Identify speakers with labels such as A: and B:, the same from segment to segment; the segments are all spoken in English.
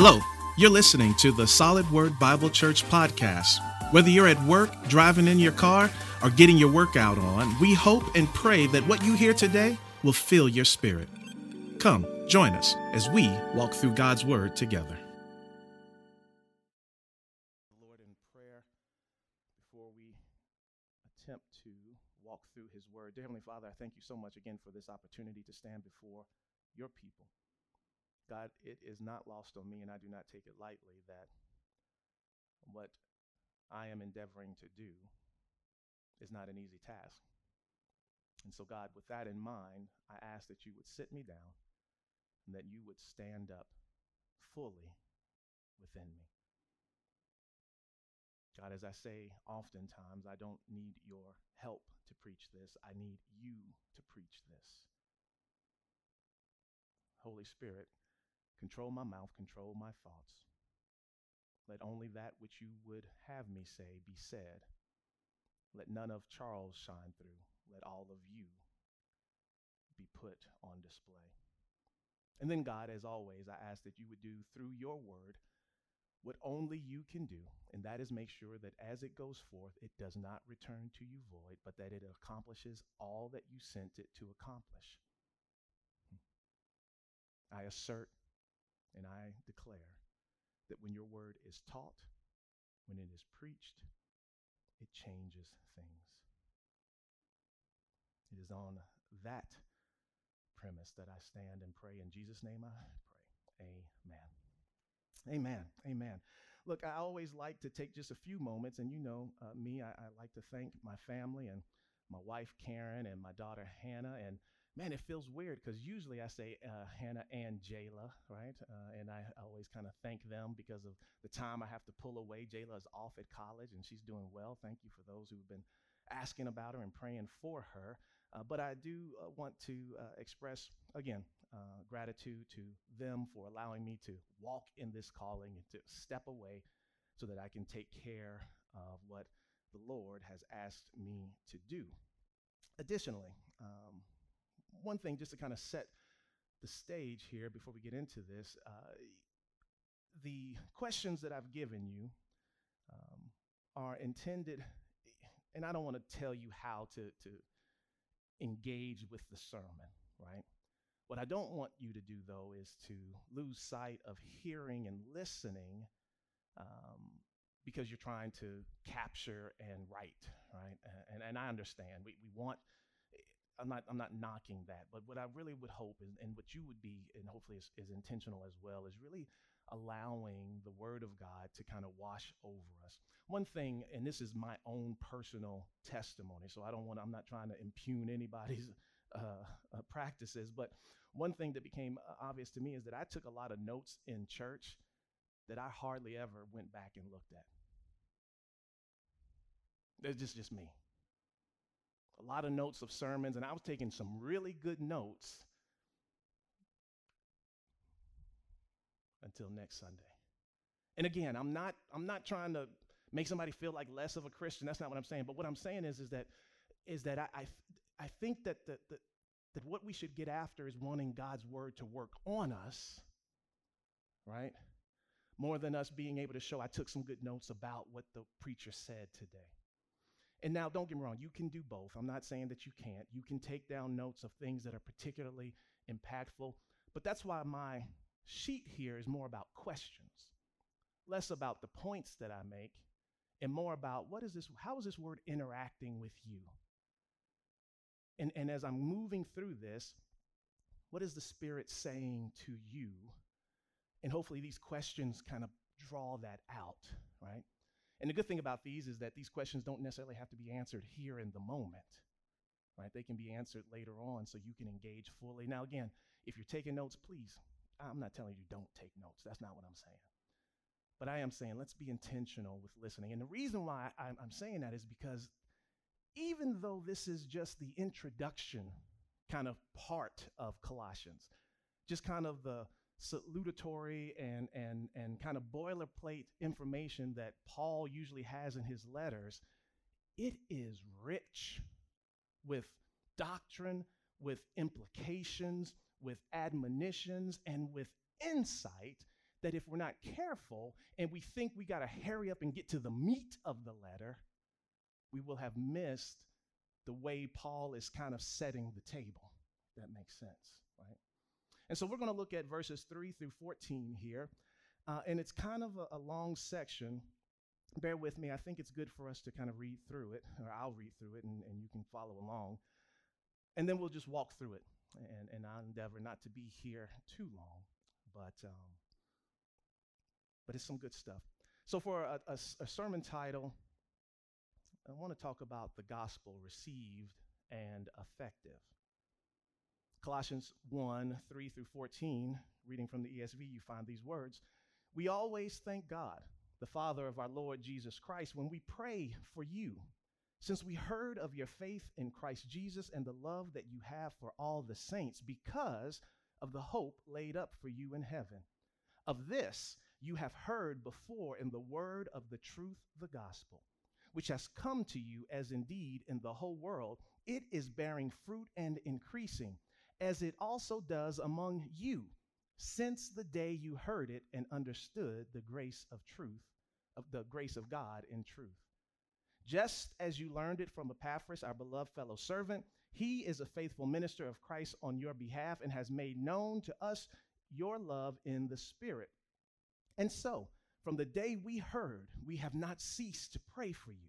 A: Hello, you're listening to the Solid Word Bible Church podcast. Whether you're at work, driving in your car, or getting your workout on, we hope and pray that what you hear today will fill your spirit. Come, join us as we walk through God's Word together.
B: Lord in prayer before we attempt to walk through His Word. Dear Heavenly Father, I thank you so much again for this opportunity to stand before your people. God, it is not lost on me, and I do not take it lightly that what I am endeavoring to do is not an easy task. And so, God, with that in mind, I ask that you would sit me down and that you would stand up fully within me. God, as I say oftentimes, I don't need your help to preach this. I need you to preach this. Holy Spirit, Control my mouth, control my thoughts. Let only that which you would have me say be said. Let none of Charles shine through. Let all of you be put on display. And then, God, as always, I ask that you would do through your word what only you can do, and that is make sure that as it goes forth, it does not return to you void, but that it accomplishes all that you sent it to accomplish. Hmm. I assert and I declare that when your word is taught, when it is preached, it changes things. It is on that premise that I stand and pray. In Jesus' name I pray. Amen. Amen. Amen. Look, I always like to take just a few moments, and you know uh, me, I, I like to thank my family and my wife Karen and my daughter Hannah and man, it feels weird because usually I say uh, Hannah and Jayla, right? Uh, and I always kind of thank them because of the time I have to pull away. Jayla is off at college and she's doing well. Thank you for those who've been asking about her and praying for her. Uh, but I do uh, want to uh, express, again, uh, gratitude to them for allowing me to walk in this calling and to step away so that I can take care of what the Lord has asked me to do. Additionally, um, one thing just to kind of set the stage here before we get into this. Uh, the questions that I've given you um, are intended, and I don't want to tell you how to, to engage with the sermon, right? What I don't want you to do, though, is to lose sight of hearing and listening um, because you're trying to capture and write, right? And, and I understand. We, we want I'm not I'm not knocking that, but what I really would hope is, and what you would be, and hopefully is, is intentional as well, is really allowing the Word of God to kind of wash over us. One thing, and this is my own personal testimony, so I don't want I'm not trying to impugn anybody's uh, uh, practices, but one thing that became uh, obvious to me is that I took a lot of notes in church that I hardly ever went back and looked at. It's just just me a lot of notes of sermons, and I was taking some really good notes until next Sunday. And again, I'm not I'm not trying to make somebody feel like less of a Christian. That's not what I'm saying. But what I'm saying is is that is that I I, I think that the, the, that what we should get after is wanting God's word to work on us, right? More than us being able to show I took some good notes about what the preacher said today. And now, don't get me wrong, you can do both. I'm not saying that you can't. You can take down notes of things that are particularly impactful, but that's why my sheet here is more about questions, less about the points that I make, and more about what is this, how is this word interacting with you? And, and as I'm moving through this, what is the Spirit saying to you? And hopefully, these questions kind of draw that out, right? And the good thing about these is that these questions don't necessarily have to be answered here in the moment, right? They can be answered later on so you can engage fully. Now, again, if you're taking notes, please, I'm not telling you don't take notes. That's not what I'm saying. But I am saying let's be intentional with listening. And the reason why I'm, I'm saying that is because even though this is just the introduction kind of part of Colossians, just kind of the salutatory and, and, and kind of boilerplate information that Paul usually has in his letters, it is rich with doctrine, with implications, with admonitions, and with insight that if we're not careful and we think we got to hurry up and get to the meat of the letter, we will have missed the way Paul is kind of setting the table. That makes sense, right? And so we're going to look at verses 3 through 14 here. Uh, and it's kind of a, a long section. Bear with me. I think it's good for us to kind of read through it, or I'll read through it, and, and you can follow along. And then we'll just walk through it. And, and I'll endeavor not to be here too long, but, um, but it's some good stuff. So, for a, a, a sermon title, I want to talk about the gospel received and effective. Colossians 1 3 through 14, reading from the ESV, you find these words. We always thank God, the Father of our Lord Jesus Christ, when we pray for you, since we heard of your faith in Christ Jesus and the love that you have for all the saints, because of the hope laid up for you in heaven. Of this you have heard before in the word of the truth, the gospel which has come to you, as indeed in the whole world, it is bearing fruit and increasing, as it also does among you, since the day you heard it and understood the grace of truth, of the grace of God in truth. Just as you learned it from Epaphras, our beloved fellow servant, he is a faithful minister of Christ on your behalf and has made known to us your love in the Spirit. And so, from the day we heard, we have not ceased to pray for you,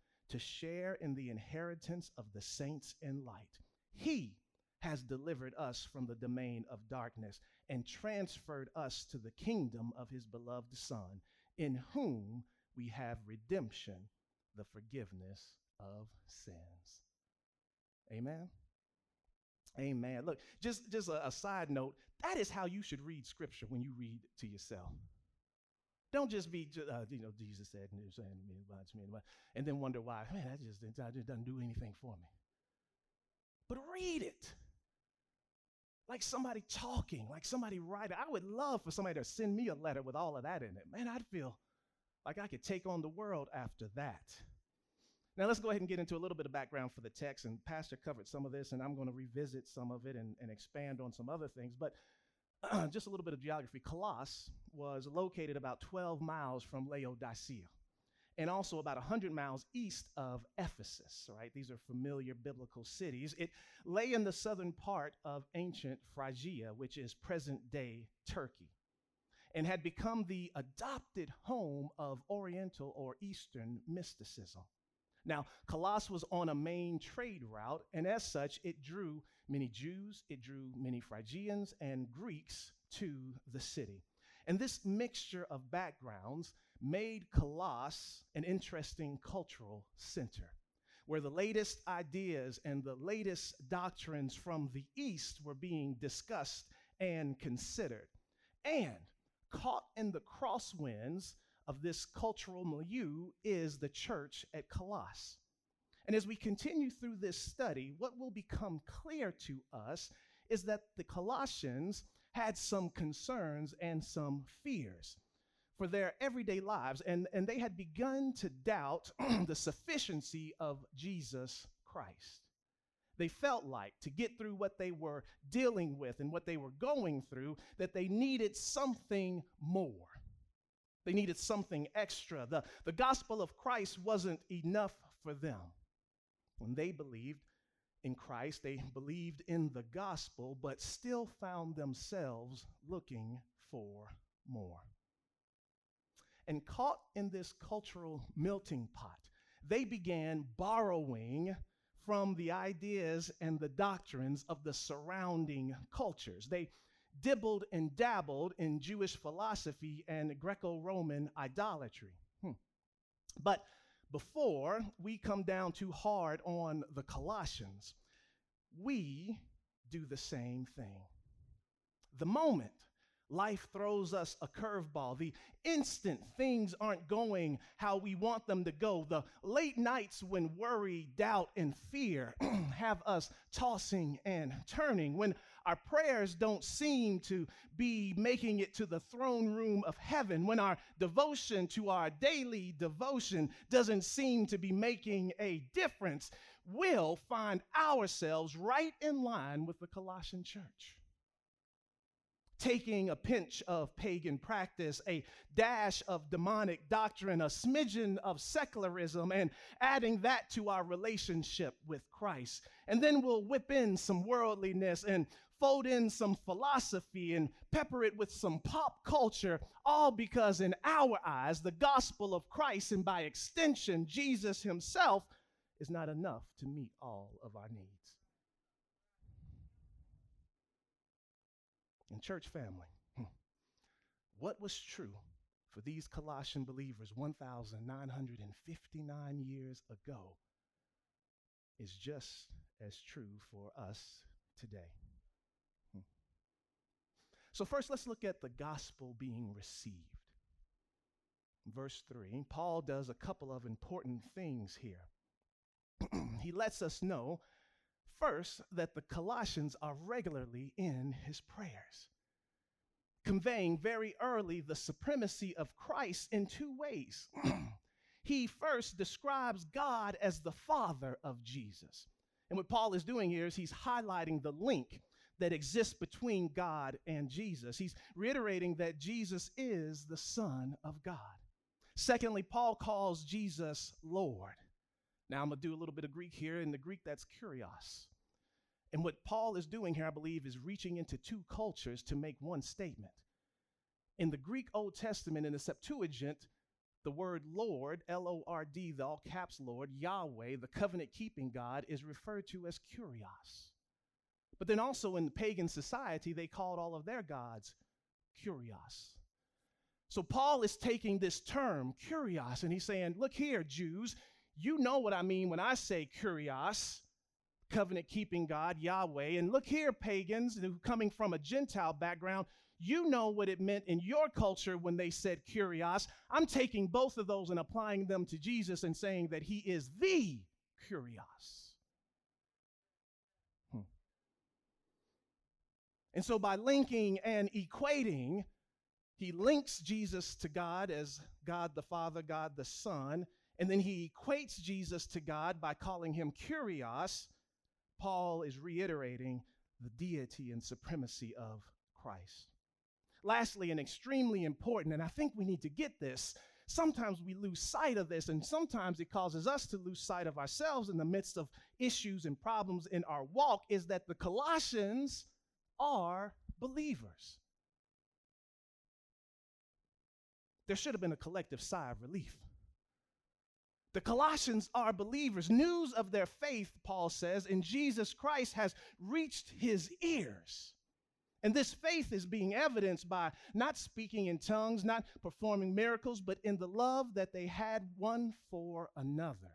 B: to share in the inheritance of the saints in light. He has delivered us from the domain of darkness and transferred us to the kingdom of his beloved Son, in whom we have redemption, the forgiveness of sins. Amen. Amen. Look, just, just a, a side note that is how you should read scripture when you read to yourself. Don't just be, uh, you know, Jesus said, and me, me, and then wonder why, man, that just, that just doesn't do anything for me. But read it like somebody talking, like somebody writing. I would love for somebody to send me a letter with all of that in it. Man, I'd feel like I could take on the world after that. Now, let's go ahead and get into a little bit of background for the text. And Pastor covered some of this, and I'm going to revisit some of it and, and expand on some other things. But just a little bit of geography. Colossus was located about 12 miles from Laodicea and also about 100 miles east of Ephesus, right? These are familiar biblical cities. It lay in the southern part of ancient Phrygia, which is present day Turkey, and had become the adopted home of Oriental or Eastern mysticism. Now, Colossus was on a main trade route, and as such, it drew many Jews, it drew many Phrygians and Greeks to the city. And this mixture of backgrounds made Colossus an interesting cultural center where the latest ideas and the latest doctrines from the East were being discussed and considered. And caught in the crosswinds of this cultural milieu is the church at Colossus. And as we continue through this study, what will become clear to us is that the Colossians had some concerns and some fears for their everyday lives, and, and they had begun to doubt the sufficiency of Jesus Christ. They felt like to get through what they were dealing with and what they were going through, that they needed something more. They needed something extra. The, the gospel of Christ wasn't enough for them. When they believed in Christ, they believed in the gospel, but still found themselves looking for more. And caught in this cultural melting pot, they began borrowing from the ideas and the doctrines of the surrounding cultures. They dibbled and dabbled in Jewish philosophy and Greco Roman idolatry. Hmm. But before we come down too hard on the Colossians, we do the same thing. The moment life throws us a curveball, the instant things aren't going how we want them to go, the late nights when worry, doubt, and fear have us tossing and turning, when our prayers don't seem to be making it to the throne room of heaven, when our devotion to our daily devotion doesn't seem to be making a difference, we'll find ourselves right in line with the Colossian church taking a pinch of pagan practice, a dash of demonic doctrine, a smidgen of secularism, and adding that to our relationship with Christ. And then we'll whip in some worldliness and fold in some philosophy and pepper it with some pop culture, all because in our eyes, the gospel of Christ and by extension, Jesus himself is not enough to meet all of our needs. And, church family, hmm, what was true for these Colossian believers 1,959 years ago is just as true for us today. Hmm. So, first, let's look at the gospel being received. Verse 3, Paul does a couple of important things here. he lets us know First, that the Colossians are regularly in his prayers, conveying very early the supremacy of Christ in two ways. he first describes God as the Father of Jesus. And what Paul is doing here is he's highlighting the link that exists between God and Jesus. He's reiterating that Jesus is the Son of God. Secondly, Paul calls Jesus Lord. Now I'm going to do a little bit of Greek here. In the Greek, that's kurios. And what Paul is doing here, I believe, is reaching into two cultures to make one statement. In the Greek Old Testament, in the Septuagint, the word Lord, L O R D, the all caps Lord, Yahweh, the covenant keeping God, is referred to as Kurios. But then also in the pagan society, they called all of their gods Kurios. So Paul is taking this term, Kurios, and he's saying, Look here, Jews, you know what I mean when I say Kurios covenant keeping God, Yahweh. And look here, pagans coming from a Gentile background, you know what it meant in your culture when they said kurios. I'm taking both of those and applying them to Jesus and saying that he is the kurios. Hmm. And so by linking and equating, he links Jesus to God as God the Father, God the Son, and then he equates Jesus to God by calling him kurios Paul is reiterating the deity and supremacy of Christ. Lastly, and extremely important, and I think we need to get this, sometimes we lose sight of this, and sometimes it causes us to lose sight of ourselves in the midst of issues and problems in our walk, is that the Colossians are believers. There should have been a collective sigh of relief. The Colossians are believers. News of their faith, Paul says, in Jesus Christ has reached his ears. And this faith is being evidenced by not speaking in tongues, not performing miracles, but in the love that they had one for another.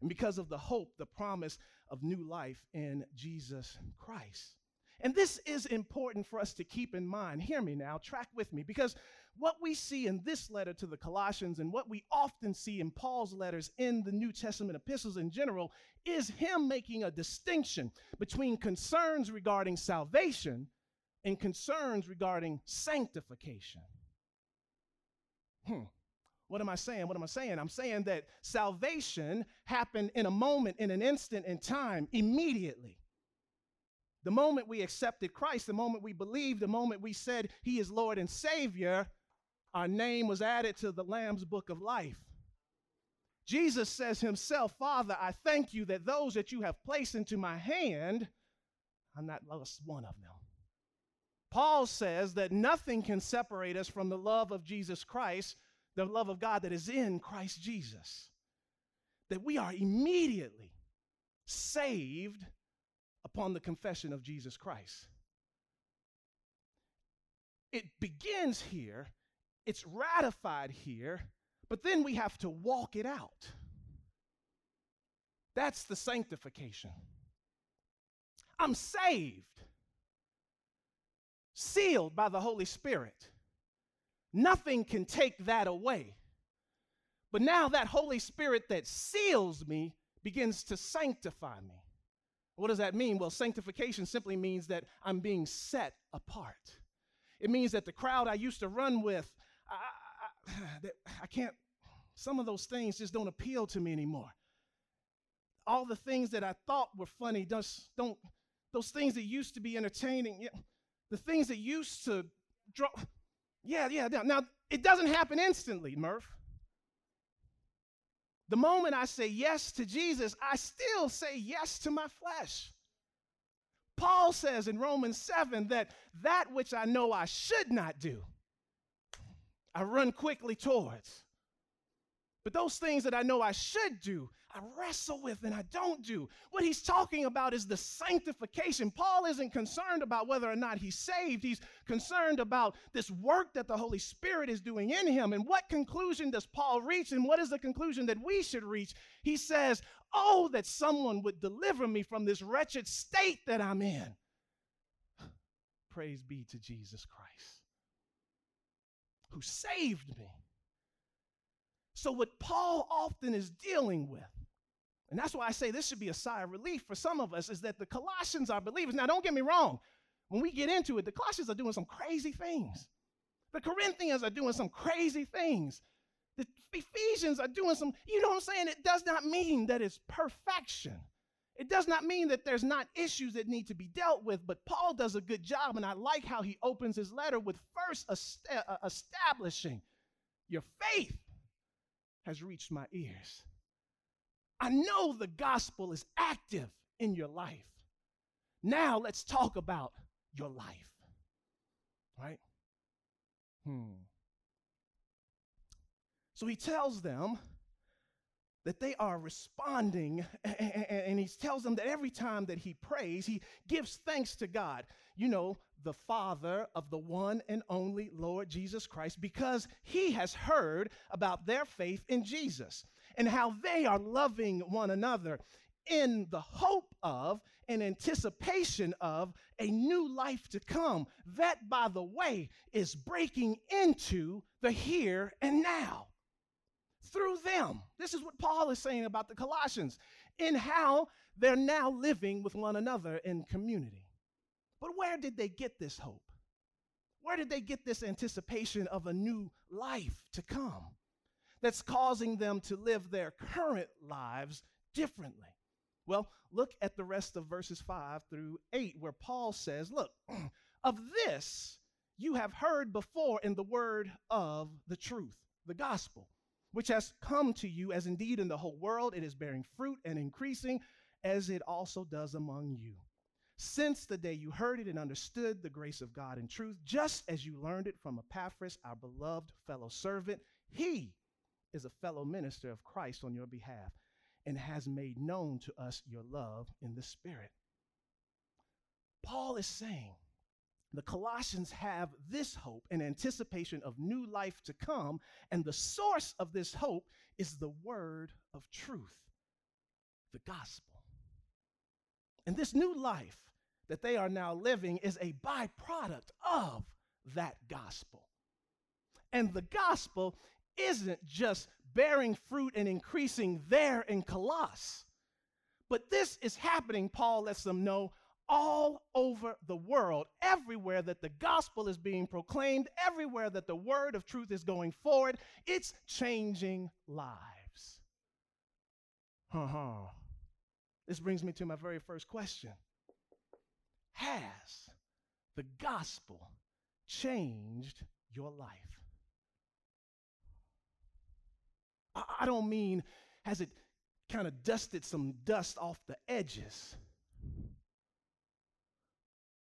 B: And because of the hope, the promise of new life in Jesus Christ. And this is important for us to keep in mind. Hear me now, track with me, because what we see in this letter to the Colossians and what we often see in Paul's letters in the New Testament epistles in general is him making a distinction between concerns regarding salvation and concerns regarding sanctification. Hmm. What am I saying? What am I saying? I'm saying that salvation happened in a moment, in an instant in time, immediately. The moment we accepted Christ, the moment we believed, the moment we said He is Lord and Savior, our name was added to the Lamb's book of life. Jesus says himself, Father, I thank you that those that you have placed into my hand, I'm not lost one of them. Paul says that nothing can separate us from the love of Jesus Christ, the love of God that is in Christ Jesus. That we are immediately saved upon the confession of Jesus Christ. It begins here it's ratified here, but then we have to walk it out. That's the sanctification. I'm saved. sealed by the Holy Spirit. Nothing can take that away. But now that Holy Spirit that seals me begins to sanctify me. What does that mean? Well, sanctification simply means that I'm being set apart. It means that the crowd I used to run with, I, I, I can't, some of those things just don't appeal to me anymore. All the things that I thought were funny just don't, those things that used to be entertaining, the things that used to draw, yeah, yeah. Now, it doesn't happen instantly, Murph. The moment I say yes to Jesus, I still say yes to my flesh. Paul says in Romans 7 that that which I know I should not do, I run quickly towards. But those things that I know I should do, I wrestle with and I don't do. What he's talking about is the sanctification. Paul isn't concerned about whether or not he's saved. He's concerned about this work that the Holy Spirit is doing in him. And what conclusion does Paul reach? And what is the conclusion that we should reach? He says, Oh, that someone would deliver me from this wretched state that I'm in. Praise be to Jesus Christ, who saved me. So, what Paul often is dealing with and that's why I say this should be a sigh of relief for some of us is that the Colossians are believers. Now, don't get me wrong. When we get into it, the Colossians are doing some crazy things. The Corinthians are doing some crazy things. The Ephesians are doing some, you know what I'm saying? It does not mean that it's perfection. It does not mean that there's not issues that need to be dealt with, but Paul does a good job, and I like how he opens his letter with first uh, establishing your faith has reached my ears. I know the gospel is active in your life. Now let's talk about your life. Right? Hmm. So he tells them that they are responding, and he tells them that every time that he prays, he gives thanks to God, you know, the Father of the one and only Lord Jesus Christ, because he has heard about their faith in Jesus and how they are loving one another in the hope of and anticipation of a new life to come. That, by the way, is breaking into the here and now through them. This is what Paul is saying about the Colossians in how they're now living with one another in community. But where did they get this hope? Where did they get this anticipation of a new life to come? That's causing them to live their current lives differently? Well, look at the rest of verses 5 through 8, where Paul says, Look, of this you have heard before in the word of the truth, the gospel, which has come to you, as indeed in the whole world it is bearing fruit and increasing, as it also does among you. Since the day you heard it and understood the grace of God in truth, just as you learned it from Epaphras, our beloved fellow servant, he is a fellow minister of Christ on your behalf and has made known to us your love in the Spirit. Paul is saying the Colossians have this hope in anticipation of new life to come, and the source of this hope is the word of truth, the gospel. And this new life that they are now living is a byproduct of that gospel. And the gospel isn't just bearing fruit and increasing there in Colossus, but this is happening, Paul lets them know, all over the world, everywhere that the gospel is being proclaimed, everywhere that the word of truth is going forward, it's changing lives. Uh-huh. This brings me to my very first question. Has the gospel changed your life? I don't mean has it kind of dusted some dust off the edges?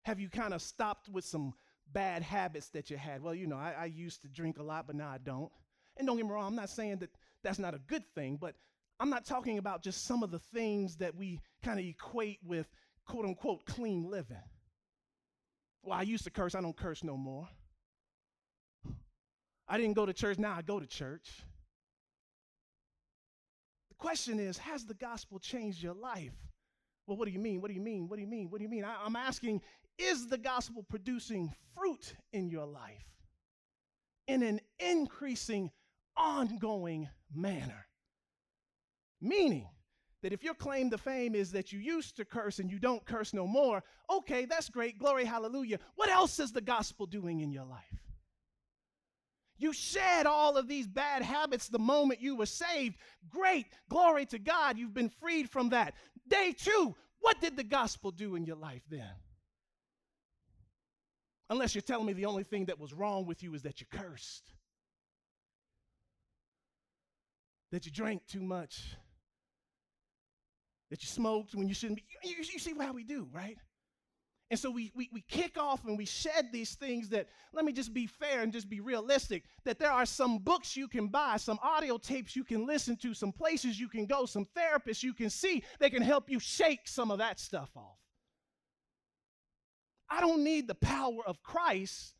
B: Have you kind of stopped with some bad habits that you had? Well, you know, I, I, used to drink a lot, but now I don't. And don't get me wrong, I'm not saying that that's not a good thing, but I'm not talking about just some of the things that we kind of equate with quote unquote clean living. Well, I used to curse, I don't curse no more. I didn't go to church, now I go to church. Question is Has the gospel changed your life? Well, what do you mean? What do you mean? What do you mean? What do you mean? I, am asking is the gospel producing fruit in your life in an increasing, ongoing manner? Meaning that if your claim to fame is that you used to curse and you don't curse no more, okay, that's great. Glory, hallelujah. What else is the gospel doing in your life? You shed all of these bad habits the moment you were saved. Great. Glory to God. You've been freed from that. Day two, what did the gospel do in your life then? Unless you're telling me the only thing that was wrong with you is that you cursed, that you drank too much, that you smoked when you shouldn't be. You, you see how we do, right? And so we, we, we kick off and we shed these things that, let me just be fair and just be realistic, that there are some books you can buy, some audio tapes you can listen to, some places you can go, some therapists you can see that can help you shake some of that stuff off. I don't need the power of Christ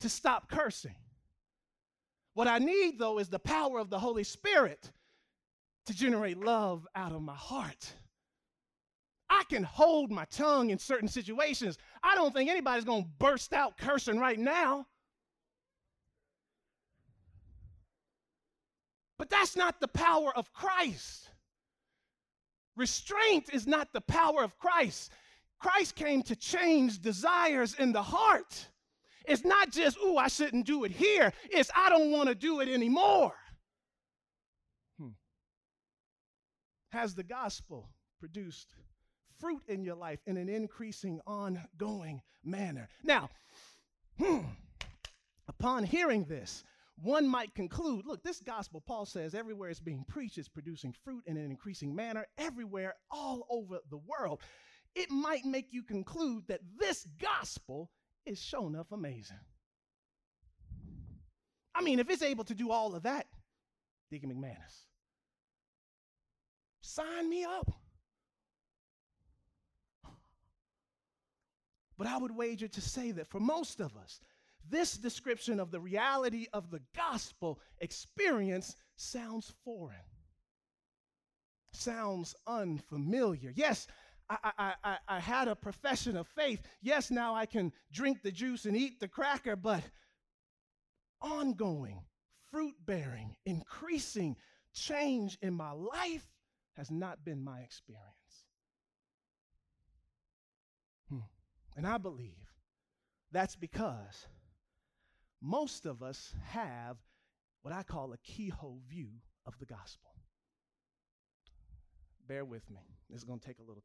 B: to stop cursing. What I need, though, is the power of the Holy Spirit to generate love out of my heart. I can hold my tongue in certain situations. I don't think anybody's going to burst out cursing right now. But that's not the power of Christ. Restraint is not the power of Christ. Christ came to change desires in the heart. It's not just, ooh, I shouldn't do it here. It's, I don't want to do it anymore. Hmm. Has the gospel produced fruit in your life in an increasing, ongoing manner? Now, hmm, upon hearing this, one might conclude look, this gospel, Paul says, everywhere it's being preached, it's producing fruit in an increasing manner, everywhere, all over the world it might make you conclude that this gospel is shown enough amazing. I mean, if it's able to do all of that, Deacon McManus, sign me up. But I would wager to say that for most of us, this description of the reality of the gospel experience sounds foreign, sounds unfamiliar. Yes, I, I, I, had a profession of faith. Yes, now I can drink the juice and eat the cracker, but ongoing, fruit bearing, increasing change in my life has not been my experience. Hmm. And I believe that's because most of us have what I call a keyhole view of the gospel. Bear with me, this is going to take a little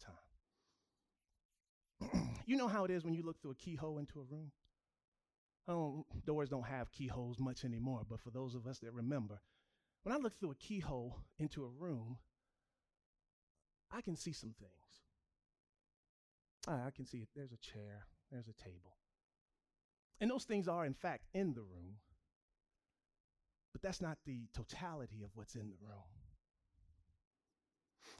B: time. you know how it is when you look through a keyhole into a room? Doors don't have keyholes much anymore, but for those of us that remember, when I look through a keyhole into a room, I can see some things. I can see it. There's a chair, there's a table. And those things are, in fact, in the room, but that's not the totality of what's in the room.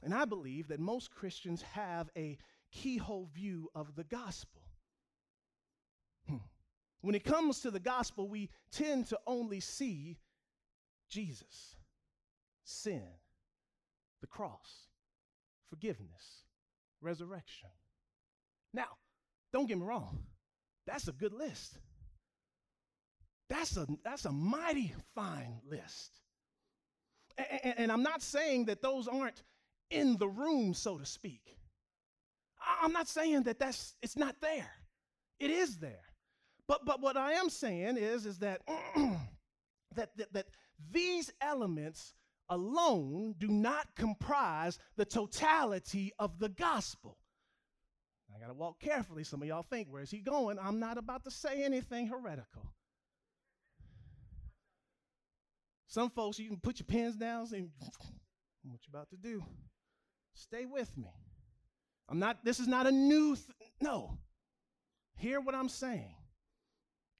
B: And I believe that most Christians have a keyhole view of the gospel. Hmm. When it comes to the gospel, we tend to only see Jesus, sin, the cross, forgiveness, resurrection. Now, don't get me wrong, that's a good list. That's a, that's a mighty fine list. And, and, I'm not saying that those aren't in the room, so to speak. I'm not saying that that's it's not there. It is there. But but what I am saying is is that that, that that these elements alone do not comprise the totality of the gospel. I got to walk carefully. Some of y'all think, where's he going? I'm not about to say anything heretical. Some folks, you can put your pens down and what you about to do. Stay with me. I'm not, this is not a new, th- no. Hear what I'm saying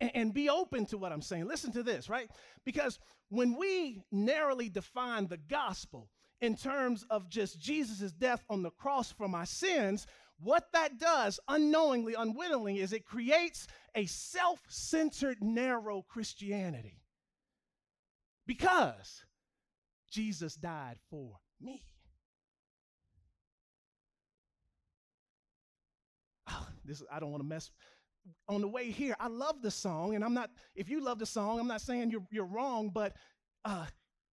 B: and, and be open to what I'm saying. Listen to this, right? Because when we narrowly define the gospel in terms of just Jesus' death on the cross for my sins, what that does, unknowingly, unwittingly, is it creates a self centered, narrow Christianity. Because Jesus died for me. this I don't want to mess on the way here. I love the song, and I'm not, if you love the song, I'm not saying you're, you're wrong, but uh,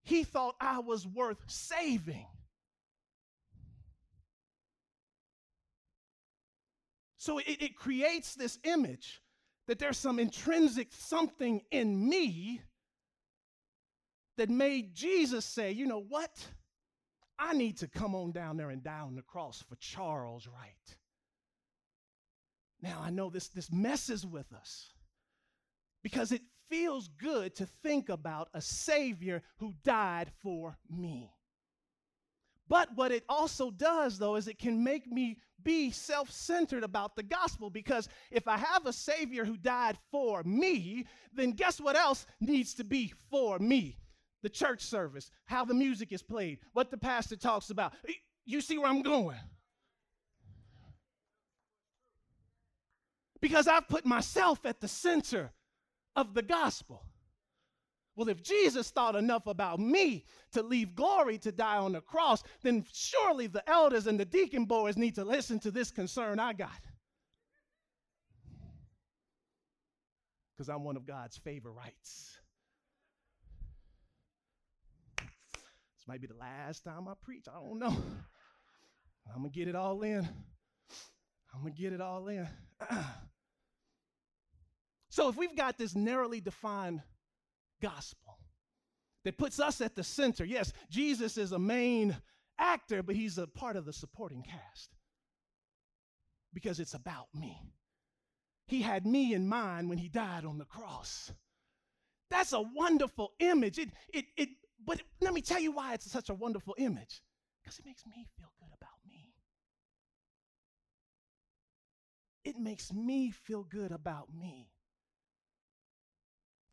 B: he thought I was worth saving. So it, it creates this image that there's some intrinsic something in me that made Jesus say, you know what? I need to come on down there and die on the cross for Charles Wright. Now, I know this, this messes with us because it feels good to think about a Savior who died for me. But what it also does, though, is it can make me be self centered about the gospel because if I have a Savior who died for me, then guess what else needs to be for me? The church service, how the music is played, what the pastor talks about. You see where I'm going? Because I've put myself at the center of the gospel. Well, if Jesus thought enough about me to leave glory to die on the cross, then surely the elders and the deacon boys need to listen to this concern I got. Because I'm one of God's favorites. This might be the last time I preach. I don't know. I'm going to get it all in. I'm going to get it all in. so, if we've got this narrowly defined gospel that puts us at the center. Yes, Jesus is a main actor, but he's a part of the supporting cast because it's about me. He had me in mind when he died on the cross. That's a wonderful image. It, it, it, but let me tell you why it's such a wonderful image because it makes me feel good about me. It makes me feel good about me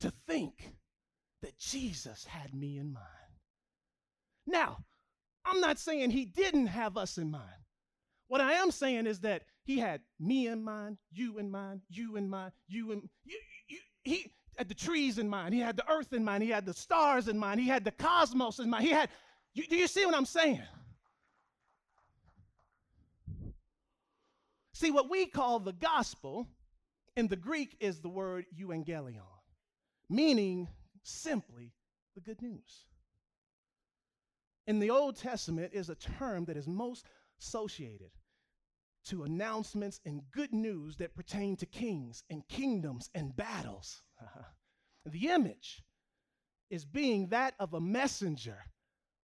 B: to think that Jesus had me in mind. Now, I'm not saying he didn't have us in mind. What I am saying is that he had me in mind, you in mind, you in mind, you in you, you, he had the trees in mind, he had the earth in mind, he had the stars in mind, he had the cosmos in mind. He had you, do you see what I'm saying? See, what we call the gospel in the Greek is the word euangelion, meaning simply the good news. In the Old Testament is a term that is most associated to announcements and good news that pertain to kings and kingdoms and battles. the image is being that of a messenger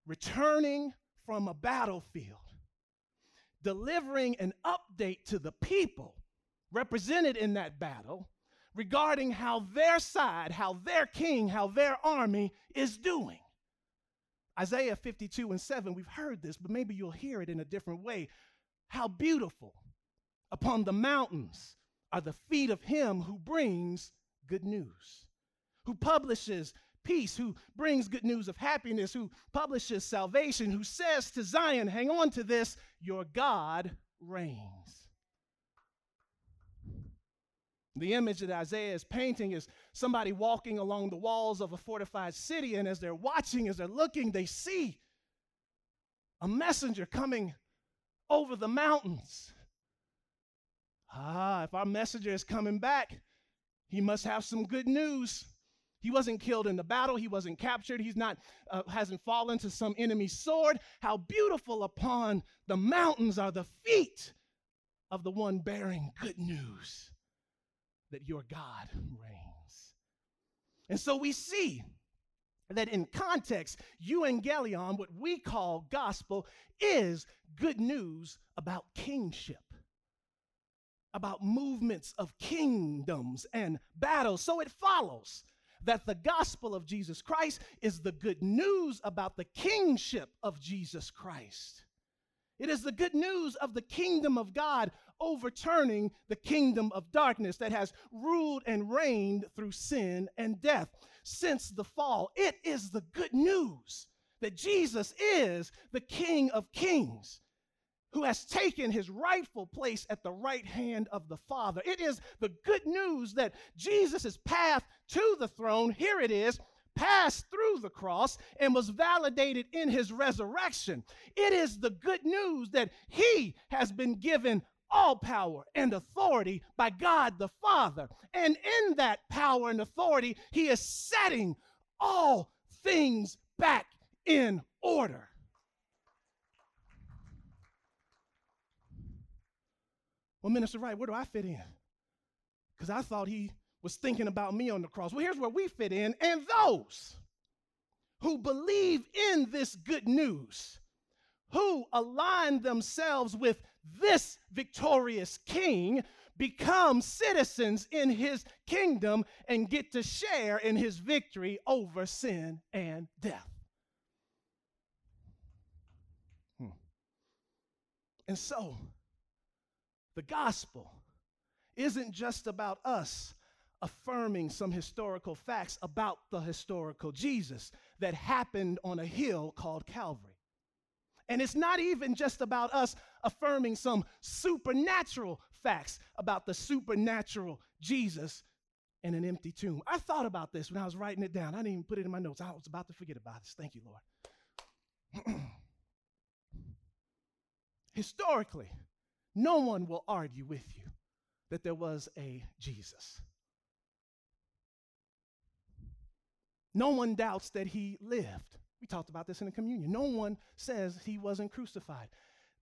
B: returning from a battlefield, delivering an update to the people represented in that battle regarding how their side, how their king, how their army is doing. Isaiah 52 and 7, we've heard this, but maybe you'll hear it in a different way. How beautiful upon the mountains are the feet of him who brings good news, who publishes peace, who brings good news of happiness, who publishes salvation, who says to Zion, Hang on to this, your God reigns. The image that Isaiah is painting is somebody walking along the walls of a fortified city, and as they're watching, as they're looking, they see a messenger coming over the mountains. Ah, if our messenger is coming back, he must have some good news. He wasn't killed in the battle. He wasn't captured. He's not, uh, hasn't fallen to some enemy's sword. How beautiful upon the mountains are the feet of the one bearing good news that your God reigns. And so we see that in context, euangelion, what we call gospel, is good news about kingship, about movements of kingdoms and battles. So it follows that the gospel of Jesus Christ is the good news about the kingship of Jesus Christ. It is the good news of the kingdom of God overturning the kingdom of darkness that has ruled and reigned through sin and death since the fall. It is the good news that Jesus is the King of kings who has taken his rightful place at the right hand of the Father. It is the good news that Jesus' path to the throne, here it is, passed through the cross and was validated in his resurrection. It is the good news that he has been given all power and authority by God the Father. And in that power and authority, he is setting all things back in order. Well, Minister Wright, where do I fit in? Because I thought he was thinking about me on the cross. Well, here's where we fit in. And those who believe in this good news, who align themselves with this victorious king, become citizens in his kingdom and get to share in his victory over sin and death. Hmm. And so, the gospel isn't just about us affirming some historical facts about the historical Jesus that happened on a hill called Calvary. And it's not even just about us affirming some supernatural facts about the supernatural Jesus in an empty tomb. I thought about this when I was writing it down. I didn't even put it in my notes. I was about to forget about this. Thank you, Lord. Historically, no one will argue with you that there was a Jesus. No one doubts that he lived. We talked about this in the communion. No one says he wasn't crucified.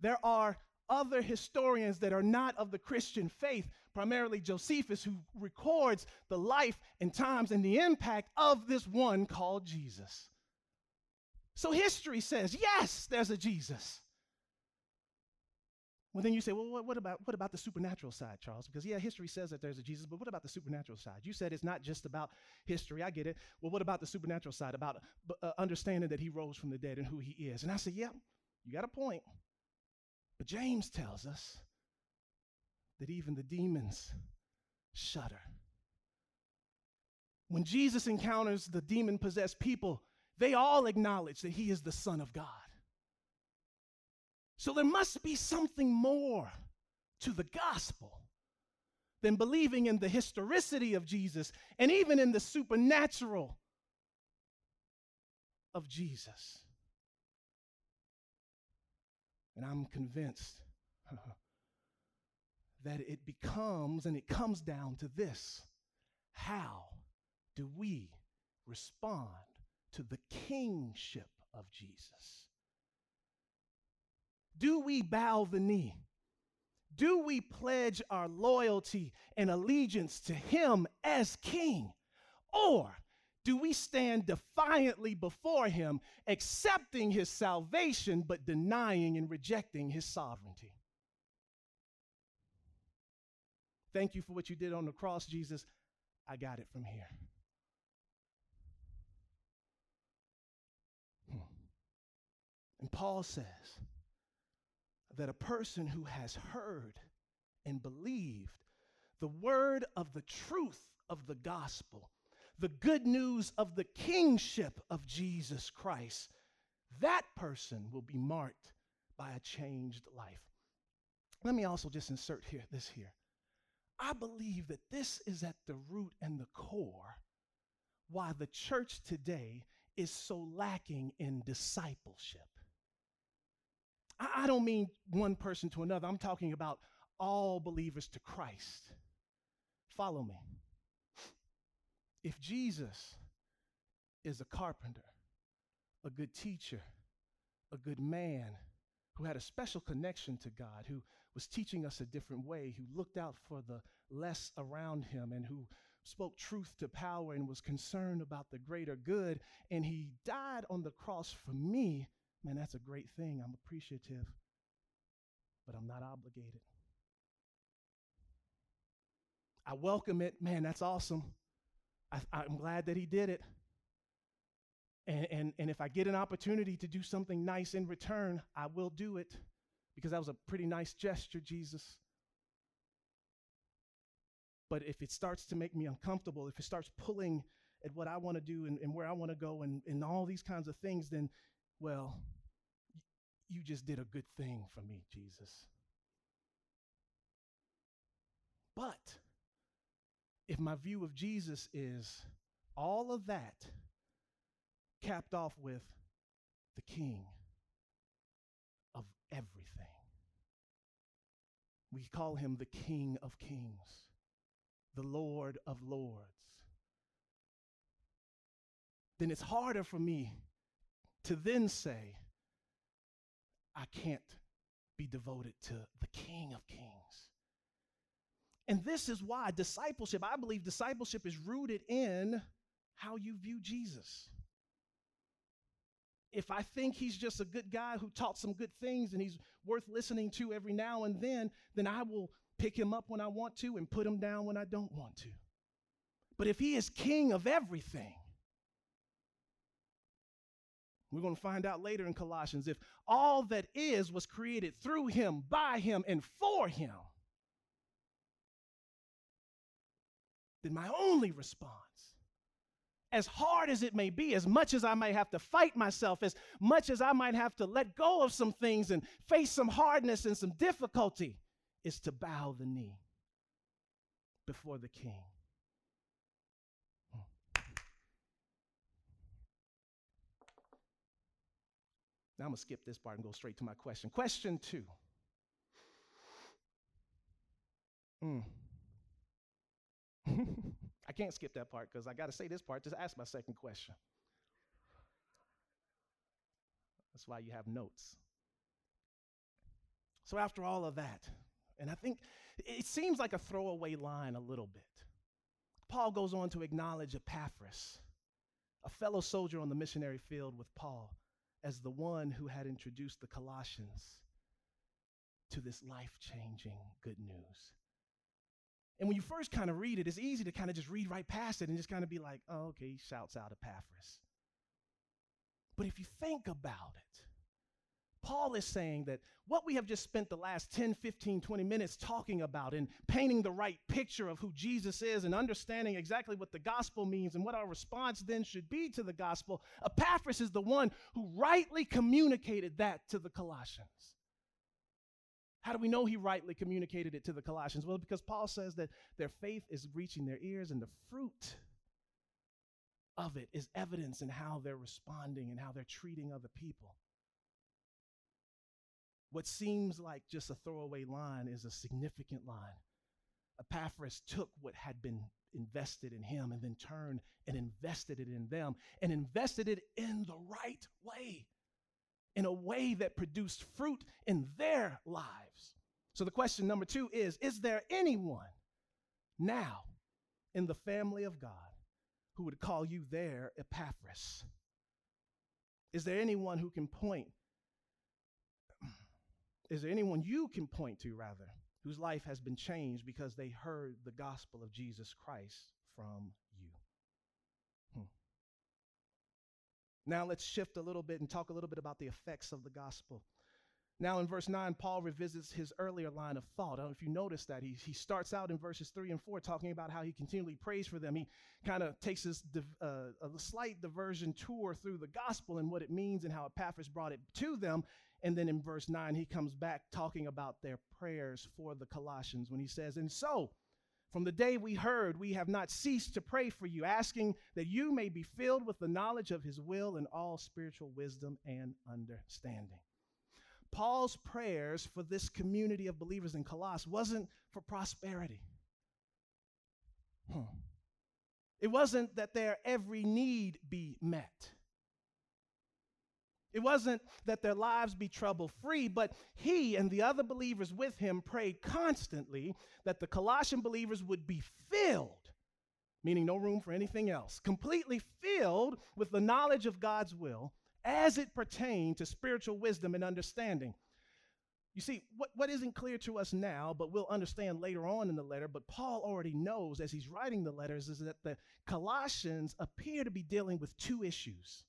B: There are other historians that are not of the Christian faith, primarily Josephus, who records the life and times and the impact of this one called Jesus. So history says, yes, there's a Jesus. Well, then you say, well, what, about, what about the supernatural side, Charles? Because, yeah, history says that there's a Jesus, but what about the supernatural side? You said it's not just about history. I get it. Well, what about the supernatural side, about uh, understanding that he rose from the dead and who he is? And I said, yeah, you got a point. But James tells us that even the demons shudder. When Jesus encounters the demon possessed people, they all acknowledge that he is the Son of God. So there must be something more to the gospel than believing in the historicity of Jesus and even in the supernatural of Jesus. And I'm convinced that it becomes and it comes down to this how do we respond to the kingship of Jesus? Do we bow the knee? Do we pledge our loyalty and allegiance to Him as King? Or do we stand defiantly before Him, accepting His salvation but denying and rejecting His sovereignty? Thank you for what you did on the cross, Jesus. I got it from here. Hmm. And Paul says, that a person who has heard and believed the word of the truth of the gospel, the good news of the kingship of Jesus Christ, that person will be marked by a changed life. Let me also just insert here this here. I believe that this is at the root and the core why the church today is so lacking in discipleship. I, don't mean one person to another, I'm talking about all believers to Christ. Follow me. If Jesus is a carpenter, a good teacher, a good man who had a special connection to God, who was teaching us a different way, who looked out for the less around him, and who spoke truth to power and was concerned about the greater good, and he died on the cross for me, Man, that's a great thing. I'm appreciative, but I'm not obligated. I welcome it. Man, that's awesome. I, am glad that he did it. And, and, and if I get an opportunity to do something nice in return, I will do it because that was a pretty nice gesture, Jesus. But if it starts to make me uncomfortable, if it starts pulling at what I want to do and, and where I want to go and, and all these kinds of things, then, well, you just did a good thing for me, Jesus. But if my view of Jesus is all of that capped off with the King of everything, we call him the King of Kings, the Lord of Lords, then it's harder for me to then say, I can't be devoted to the King of Kings. And this is why discipleship, I believe discipleship is rooted in how you view Jesus. If I think he's just a good guy who taught some good things and he's worth listening to every now and then, then I will pick him up when I want to and put him down when I don't want to. But if he is king of everything, we're going to find out later in Colossians if all that is was created through him, by him, and for him, then my only response, as hard as it may be, as much as I may have to fight myself, as much as I might have to let go of some things and face some hardness and some difficulty, is to bow the knee before the king. Now I'm going to skip this part and go straight to my question. Question two. Mm. I can't skip that part because I got to say this part. Just ask my second question. That's why you have notes. So, after all of that, and I think it seems like a throwaway line a little bit, Paul goes on to acknowledge Epaphras, a fellow soldier on the missionary field with Paul as the one who had introduced the Colossians to this life changing good news. And when you first kind of read it, it's easy to kind of just read right past it and just kind of be like, oh, okay, he shouts out Epaphras. But if you think about it, Paul is saying that what we have just spent the last 10, 15, 20 minutes talking about and painting the right picture of who Jesus is and understanding exactly what the gospel means and what our response then should be to the gospel, Epaphras is the one who rightly communicated that to the Colossians. How do we know he rightly communicated it to the Colossians? Well, because Paul says that their faith is reaching their ears and the fruit of it is evidence in how they're responding and how they're treating other people. What seems like just a throwaway line is a significant line. Epaphras took what had been invested in him and then turned and invested it in them and invested it in the right way, in a way that produced fruit in their lives. So the question number two is Is there anyone now in the family of God who would call you their Epaphras? Is there anyone who can point is there anyone you can point to, rather, whose life has been changed because they heard the gospel of Jesus Christ from you? Hmm. Now let's shift a little bit and talk a little bit about the effects of the gospel. Now, in verse 9, Paul revisits his earlier line of thought. I don't know if you noticed that. He, he starts out in verses 3 and 4 talking about how he continually prays for them. He kind of takes this div, uh, a slight diversion tour through the gospel and what it means and how Epaphras brought it to them. And then in verse 9, he comes back talking about their prayers for the Colossians when he says, And so, from the day we heard, we have not ceased to pray for you, asking that you may be filled with the knowledge of his will and all spiritual wisdom and understanding. Paul's prayers for this community of believers in Colossus wasn't for prosperity. Huh. It wasn't that their every need be met. It wasn't that their lives be trouble free, but he and the other believers with him prayed constantly that the Colossian believers would be filled, meaning no room for anything else, completely filled with the knowledge of God's will as it pertained to spiritual wisdom and understanding. You see, what, what isn't clear to us now, but we'll understand later on in the letter, but Paul already knows as he's writing the letters, is that the Colossians appear to be dealing with two issues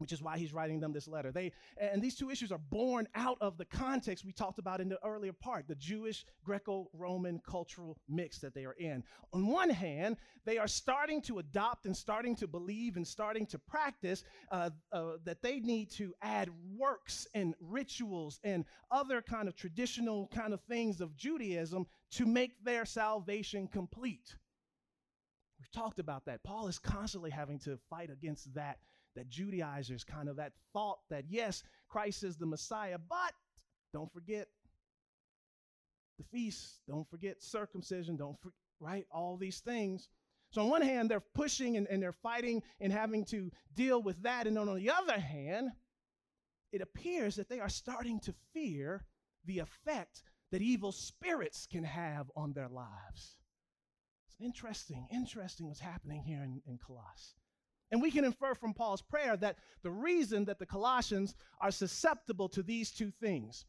B: which is why he's writing them this letter. They and these two issues are born out of the context we talked about in the earlier part, the Jewish Greco-Roman cultural mix that they are in. On one hand, they are starting to adopt and starting to believe and starting to practice uh, uh, that they need to add works and rituals and other kind of traditional kind of things of Judaism to make their salvation complete. We've talked about that. Paul is constantly having to fight against that that Judaizers kind of that thought that yes, Christ is the Messiah, but don't forget the feast, don't forget circumcision, don't forget, right? All these things. So, on one hand, they're pushing and, and they're fighting and having to deal with that. And then on the other hand, it appears that they are starting to fear the effect that evil spirits can have on their lives. It's interesting, interesting what's happening here in, in Colossus. And we can infer from Paul's prayer that the reason that the Colossians are susceptible to these two things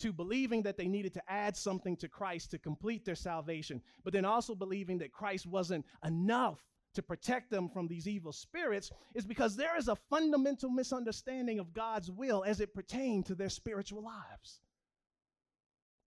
B: to believing that they needed to add something to Christ to complete their salvation, but then also believing that Christ wasn't enough to protect them from these evil spirits is because there is a fundamental misunderstanding of God's will as it pertained to their spiritual lives.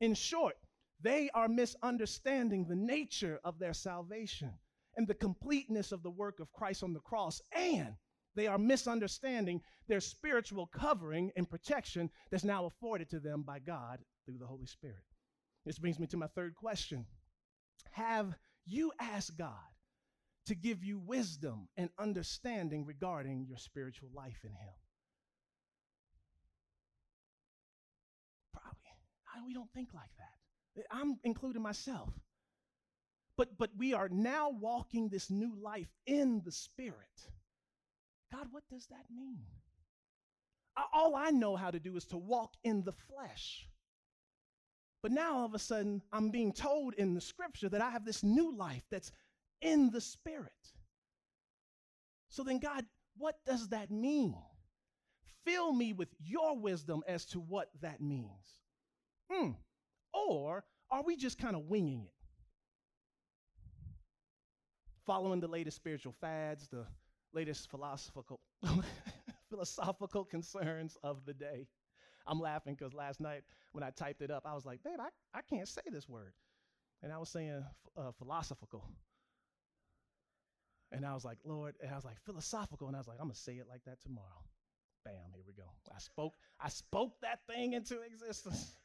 B: In short, they are misunderstanding the nature of their salvation and the completeness of the work of Christ on the cross, and they are misunderstanding their spiritual covering and protection that's now afforded to them by God through the Holy Spirit. This brings me to my third question Have you asked God to give you wisdom and understanding regarding your spiritual life in Him? Probably. we don't think like that. I'm including myself. But, but we are now walking this new life in the Spirit. God, what does that mean? All I know how to do is to walk in the flesh. But now all of a sudden, I'm being told in the scripture that I have this new life that's in the Spirit. So then, God, what does that mean? Fill me with your wisdom as to what that means. Hmm. Or are we just kind of winging it? Following the latest spiritual fads, the latest philosophical philosophical concerns of the day. I'm laughing because last night when I typed it up, I was like, babe, I, I can't say this word. And I was saying uh, philosophical. And I was like, Lord, and I was like, philosophical. And I was like, I'm going to say it like that tomorrow. Bam, here we go. I spoke, I spoke that thing into existence.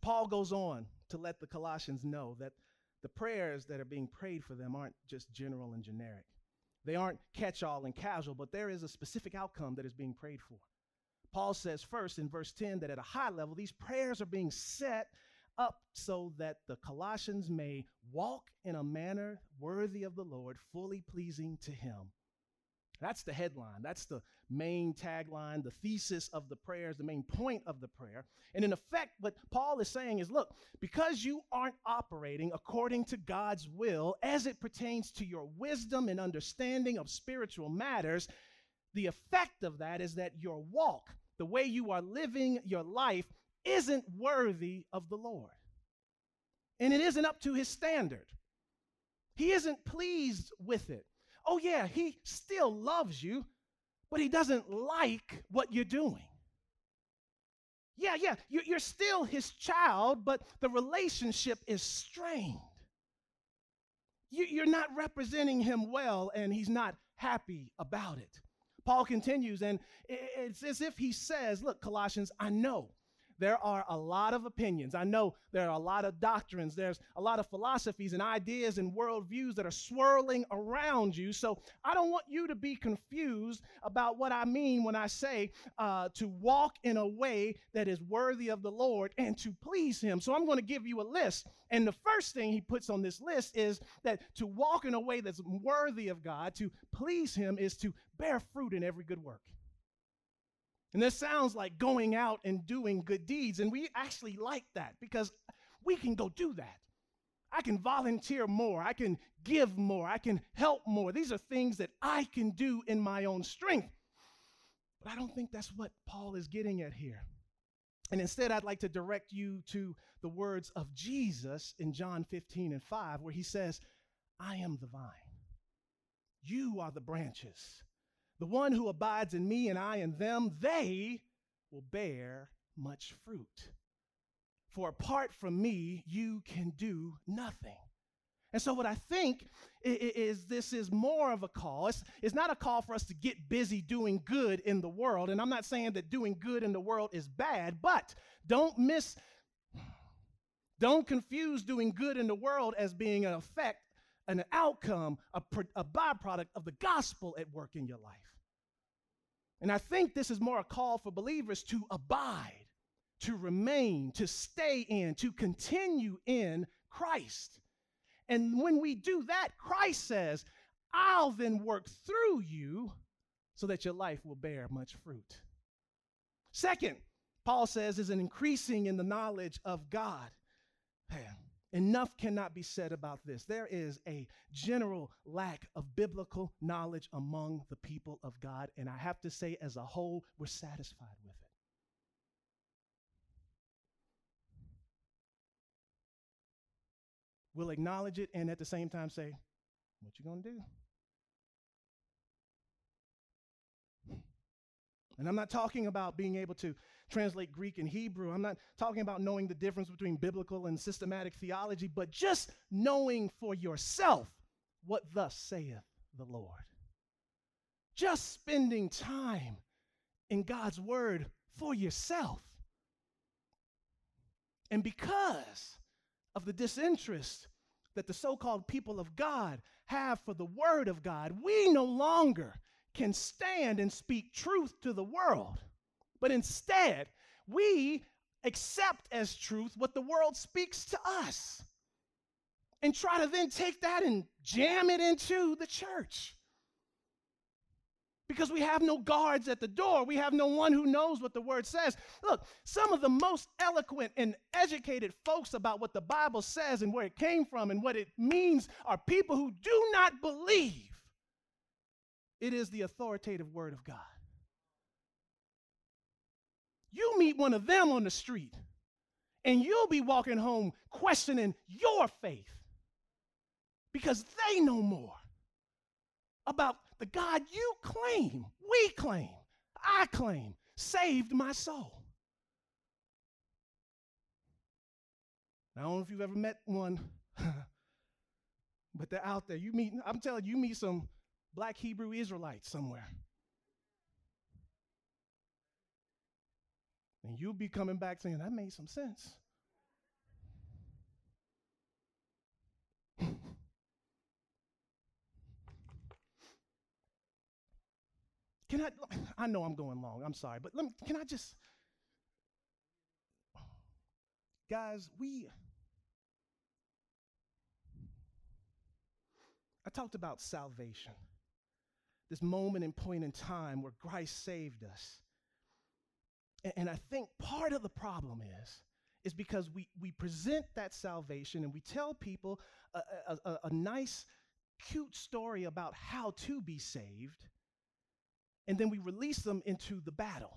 B: Paul goes on to let the Colossians know that the prayers that are being prayed for them aren't just general and generic. They aren't catch all and casual, but there is a specific outcome that is being prayed for. Paul says first in verse 10 that at a high level, these prayers are being set up so that the Colossians may walk in a manner worthy of the Lord, fully pleasing to him, that's the headline. That's the main tagline, the thesis of the prayers, the main point of the prayer. And in effect, what Paul is saying is look, because you aren't operating according to God's will as it pertains to your wisdom and understanding of spiritual matters, the effect of that is that your walk, the way you are living your life, isn't worthy of the Lord. And it isn't up to his standard. He isn't pleased with it oh, yeah, he still loves you, but he doesn't like what you're doing. Yeah, yeah, you're still his child, but the relationship is strained. You're not representing him well, and he's not happy about it. Paul continues, and it's as if he says, Look, Colossians, I know there are a lot of opinions. I know there are a lot of doctrines. There's a lot of philosophies and ideas and worldviews that are swirling around you. So I don't want you to be confused about what I mean when I say uh, to walk in a way that is worthy of the Lord and to please Him. So I'm going to give you a list. And the first thing he puts on this list is that to walk in a way that's worthy of God, to please Him, is to bear fruit in every good work. And this sounds like going out and doing good deeds. And we actually like that because we can go do that. I can volunteer more. I can give more. I can help more. These are things that I can do in my own strength. But I don't think that's what Paul is getting at here. And instead, I'd like to direct you to the words of Jesus in John 15 and 5, where he says, I am the vine. You are the branches. The one who abides in me and I in them, they will bear much fruit. For apart from me, you can do nothing. And so, what I think is, this is more of a call. It's, it's not a call for us to get busy doing good in the world. And I'm not saying that doing good in the world is bad, but don't miss, don't confuse doing good in the world as being an effect, an outcome, a, a byproduct of the gospel at work in your life. And I think this is more a call for believers to abide, to remain, to stay in, to continue in Christ. And when we do that, Christ says, I'll then work through you so that your life will bear much fruit. Second, Paul says, is an increasing in the knowledge of God. Enough cannot be said about this. There is a general lack of biblical knowledge among the people of God, and I have to say, as a whole, we're satisfied with it. We'll acknowledge it and at the same time say, What you gonna do? And I'm not talking about being able to translate Greek and Hebrew. I'm not talking about knowing the difference between biblical and systematic theology, but just knowing for yourself what thus saith the Lord. Just spending time in God's word for yourself. And because of the disinterest that the so called people of God have for the word of God, we no longer can stand and speak truth to the world. But instead, we accept as truth what the world speaks to us and try to then take that and jam it into the church. Because we have no guards at the door. We have no one who knows what the word says. Look, some of the most eloquent and educated folks about what the Bible says and where it came from and what it means are people who do not believe it is the authoritative word of God. You meet one of them on the street, and you'll be walking home questioning your faith because they know more about the God you claim, we claim, I claim, saved my soul. I don't know if you've ever met one, but they're out there. You meet, I'm telling you, you meet some black Hebrew Israelites somewhere. And you'll be coming back saying, that made some sense. Can I? I know I'm going long. I'm sorry, but let me, can I just, guys? We. I talked about salvation this moment and point in time where Christ saved us. And, I think part of the problem is, is because we, we present that salvation and we tell people a, a, a nice, cute story about how to be saved, and then we release them into the battle.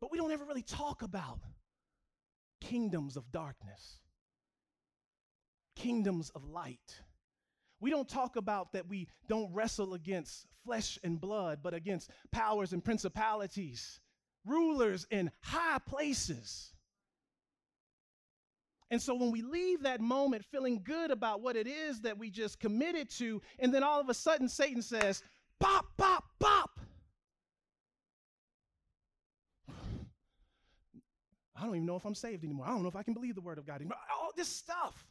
B: But we don't ever really talk about kingdoms of darkness, kingdoms of light we don't talk about that we don't wrestle against flesh and blood, but against powers and principalities, rulers in high places. And so when we leave that moment feeling good about what it is that we just committed to, and then all of a sudden Satan says, pop, pop, pop. I don't even know if I'm saved anymore. I don't know if I can believe the word of God anymore. All this stuff.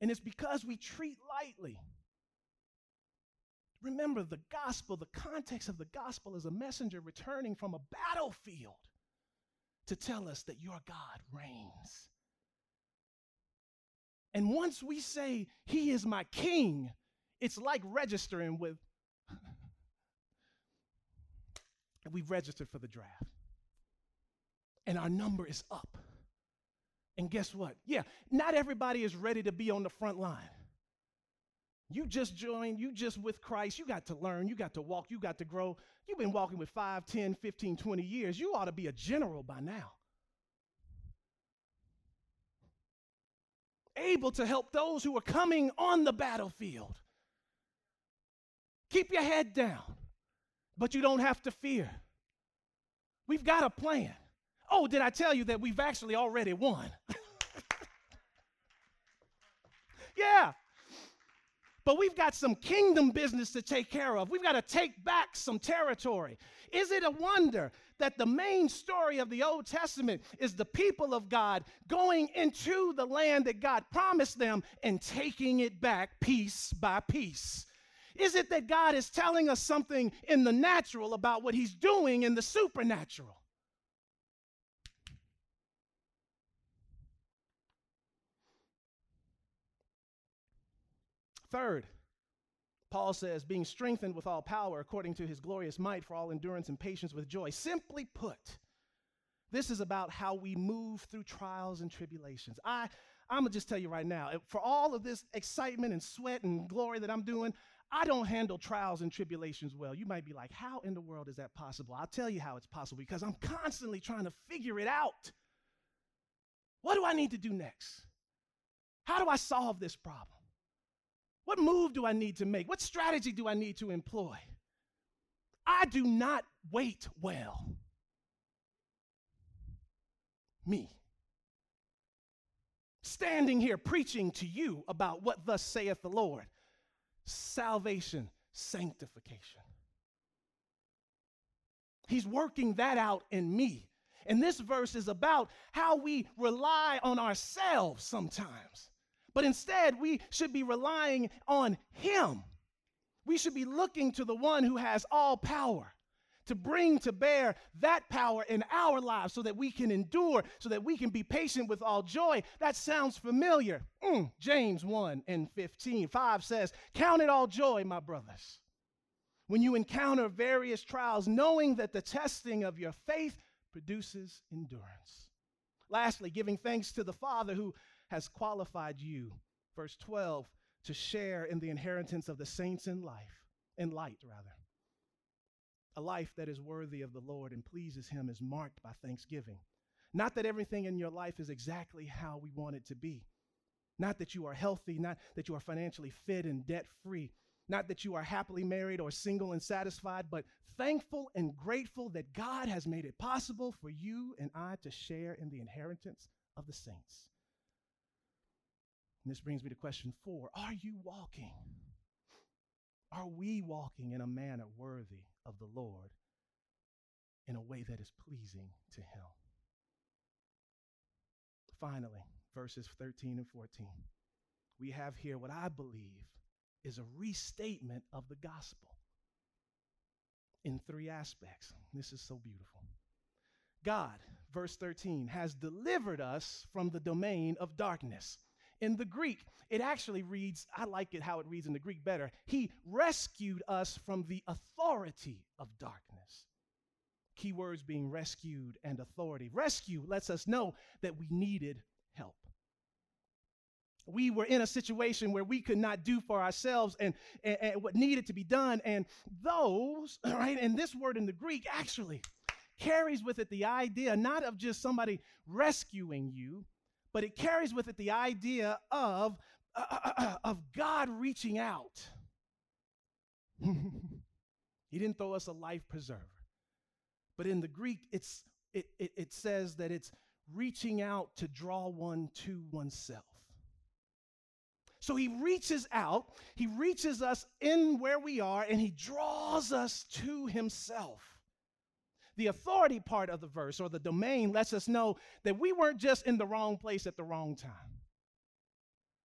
B: And it's because we treat lightly. Remember, the gospel, the context of the gospel is a messenger returning from a battlefield to tell us that your God reigns. And once we say, He is my king, it's like registering with, we've registered for the draft. And our number is up. And guess what? Yeah, not everybody is ready to be on the front line. You just joined, you just with Christ, you got to learn, you got to walk, you got to grow. You've been walking with 5, 10, 15, 20 years. You ought to be a general by now. Able to help those who are coming on the battlefield. Keep your head down, but you don't have to fear. We've got a plan. Oh, did I tell you that we've actually already won? yeah. But we've got some kingdom business to take care of. We've got to take back some territory. Is it a wonder that the main story of the Old Testament is the people of God going into the land that God promised them and taking it back piece by piece? Is it that God is telling us something in the natural about what he's doing in the supernatural? Third, Paul says, being strengthened with all power according to his glorious might for all endurance and patience with joy. Simply put, this is about how we move through trials and tribulations. I, I'm gonna just tell you right now, for all of this excitement and sweat and glory that I'm doing, I don't handle trials and tribulations well. You might be like, how in the world is that possible? I'll tell you how it's possible because I'm constantly trying to figure it out. What do I need to do next? How do I solve this problem? What move do I need to make? What strategy do I need to employ? I do not wait well. Me. Standing here preaching to you about what thus saith the Lord salvation, sanctification. He's working that out in me. And this verse is about how we rely on ourselves sometimes. But instead, we should be relying on Him. We should be looking to the one who has all power to bring to bear that power in our lives so that we can endure, so that we can be patient with all joy. That sounds familiar. Mm, James 1 and 15. 5 says, Count it all joy, my brothers, when you encounter various trials, knowing that the testing of your faith produces endurance. Lastly, giving thanks to the Father who has qualified you, verse 12, to share in the inheritance of the saints in life, in light, rather. A life that is worthy of the Lord and pleases Him is marked by thanksgiving. Not that everything in your life is exactly how we want it to be. Not that you are healthy, not that you are financially fit and debt free, not that you are happily married or single and satisfied, but thankful and grateful that God has made it possible for you and I to share in the inheritance of the saints. And this brings me to question four Are you walking? Are we walking in a manner worthy of the Lord in a way that is pleasing to Him? Finally, verses 13 and 14. We have here what I believe is a restatement of the gospel in three aspects. This is so beautiful. God, verse 13, has delivered us from the domain of darkness in the Greek, it actually reads, I like it how it reads in the Greek better. He rescued us from the authority of darkness. Key words being rescued and authority. Rescue lets us know that we needed help. We were in a situation where we could not do for ourselves and, and, and what needed to be done. And those, right, and this word in the Greek actually carries with it the idea not of just somebody rescuing you, but it carries with it the idea of, uh, uh, uh of God reaching out. he didn't throw us a life preserver. But in the Greek, it's, it, it, it says that it's reaching out to draw one to oneself. So he reaches out, he reaches us in where we are, and he draws us to himself. The authority part of the verse or the domain lets us know that we weren't just in the wrong place at the wrong time.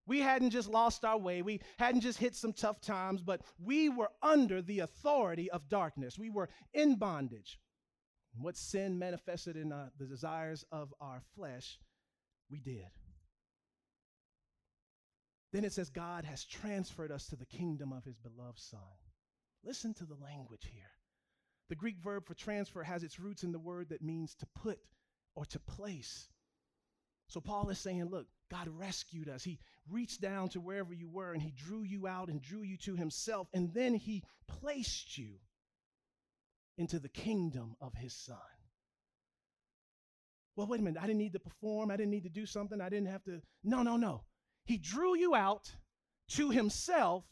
B: We hadn't just lost our way. We hadn't just hit some tough times, but we were under the authority of darkness. We were in bondage. What sin manifested in uh, the desires of our flesh, we did. Then it says, God has transferred us to the kingdom of his beloved Son. Listen to the language here. The Greek verb for transfer has its roots in the word that means to put or to place. So Paul is saying, look, God rescued us. He reached down to wherever you were and he drew you out and drew you to himself. And then he placed you into the kingdom of his son. Well, wait a minute. I didn't need to perform. I didn't need to do something. I didn't have to. No, no, no. He drew you out to himself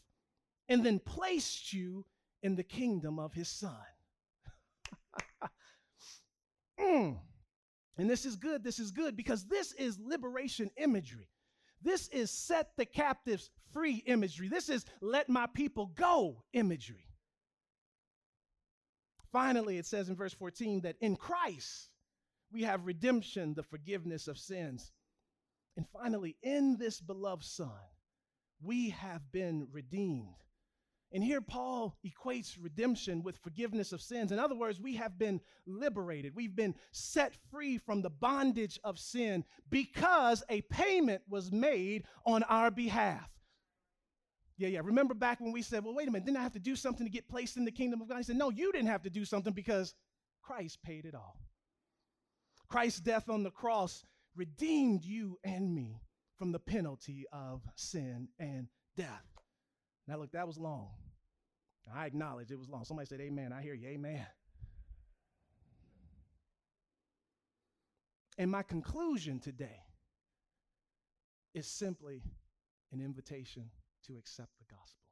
B: and then placed you in the kingdom of his son. Mm. And this is good. This is good because this is liberation imagery. This is set the captives free imagery. This is let my people go imagery. Finally, it says in verse 14 that in Christ we have redemption, the forgiveness of sins. And finally, in this beloved Son, we have been redeemed And here Paul equates redemption with forgiveness of sins. In other words, we have been liberated. We've been set free from the bondage of sin because a payment was made on our behalf. Yeah, yeah. Remember back when we said, well, wait a minute, didn't I have to do something to get placed in the kingdom of God? He said, no, you didn't have to do something because Christ paid it all. Christ's death on the cross redeemed you and me from the penalty of sin and death. Now, look, that was long. I acknowledge it was long. Somebody said, Amen. I hear you. Amen. And my conclusion today is simply an invitation to accept the gospel.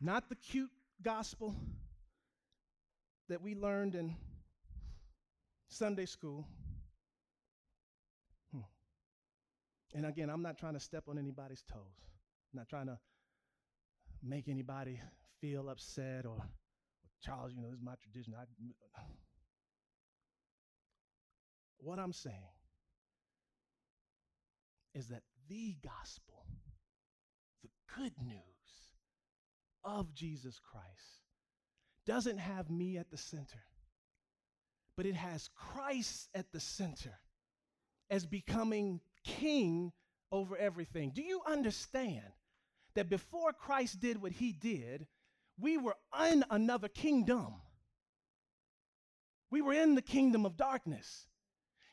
B: Not the cute gospel that we learned in Sunday school. Hmm. And again, I'm not trying to step on anybody's toes. I'm not trying to make anybody feel upset or, Charles, you know, this is my tradition. I, what I'm saying is that the gospel, the good news of Jesus Christ, doesn't have me at the center, but it has Christ at the center as becoming king over everything. Do you understand that before Christ did what he did, we were in another kingdom? We were in the kingdom of darkness.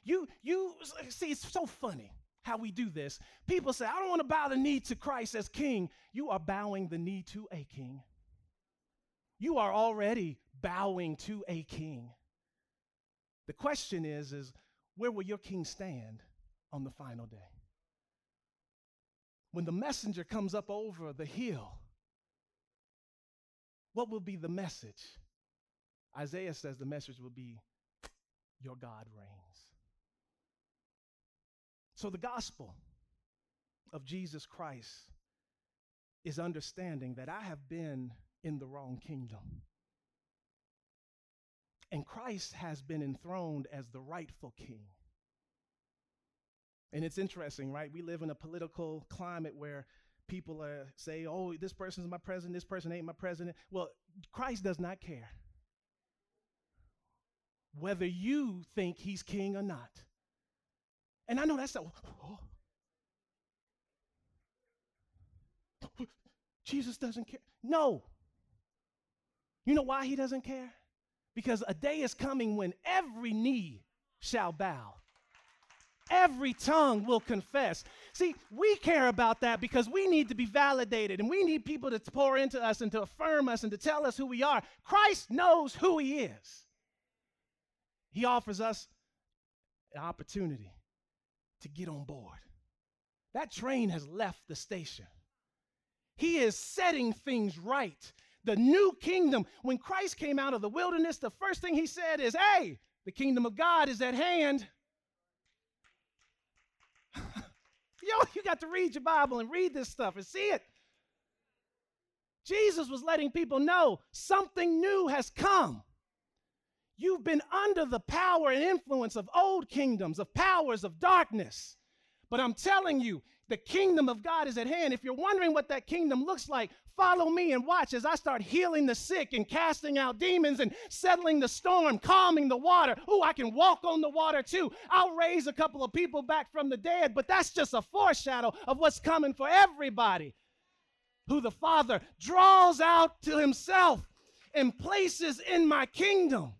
B: You, you see, it's so funny how we do this. People say, I don't want to bow the knee to Christ as king. You are bowing the knee to a king. You are already bowing to a king. The question is, is where will your king stand on the final day? When the messenger comes up over the hill, what will be the message? Isaiah says the message will be, Your God reigns. So the gospel of Jesus Christ is understanding that I have been in the wrong kingdom. And Christ has been enthroned as the rightful king. And it's interesting, right? We live in a political climate where people are say, "Oh, this person's my president, this person ain't my president." Well, Christ does not care whether you think he's king or not. And I know that's so. Oh. Jesus doesn't care. No. You know why he doesn't care? Because a day is coming when every knee shall bow. Every tongue will confess. See, we care about that because we need to be validated and we need people to pour into us and to affirm us and to tell us who we are. Christ knows who he is. He offers us an opportunity to get on board. That train has left the station. He is setting things right. The new kingdom. When Christ came out of the wilderness, the first thing he said is, Hey, the kingdom of God is at hand. Yo, you got to read your Bible and read this stuff and see it. Jesus was letting people know something new has come. You've been under the power and influence of old kingdoms, of powers of darkness. But I'm telling you, the kingdom of God is at hand. If you're wondering what that kingdom looks like, follow me and watch as I start healing the sick and casting out demons and settling the storm, calming the water. Oh, I can walk on the water too. I'll raise a couple of people back from the dead, but that's just a foreshadow of what's coming for everybody. Who the Father draws out to himself and places in my kingdom.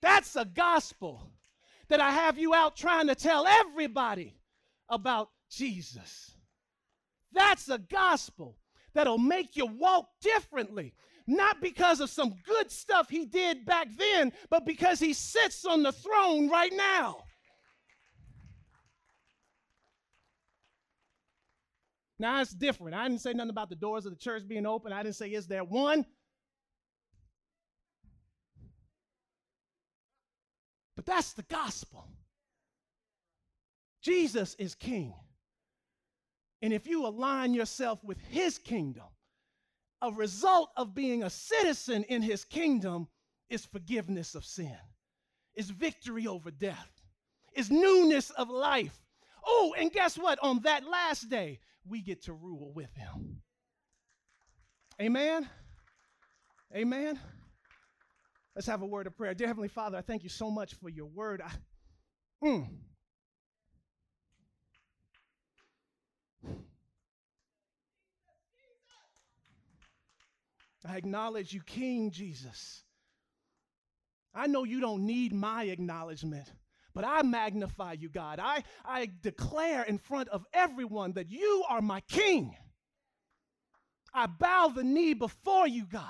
B: That's a gospel that I have you out trying to tell everybody about Jesus. That's a gospel that'll make you walk differently. Not because of some good stuff he did back then, but because he sits on the throne right now. Now it's different. I didn't say nothing about the doors of the church being open. I didn't say, is there one? But that's the gospel. Jesus is king. And if you align yourself with his kingdom, a result of being a citizen in his kingdom is forgiveness of sin. is victory over death, is newness of life. Oh, and guess what? On that last day, we get to rule with him. Amen. Amen. Let's have a word of prayer. Dear Heavenly Father, I thank you so much for your word. I, mm. I acknowledge you, King Jesus. I know you don't need my acknowledgement, but I magnify you, God. I, I declare in front of everyone that you are my King. I bow the knee before you, God.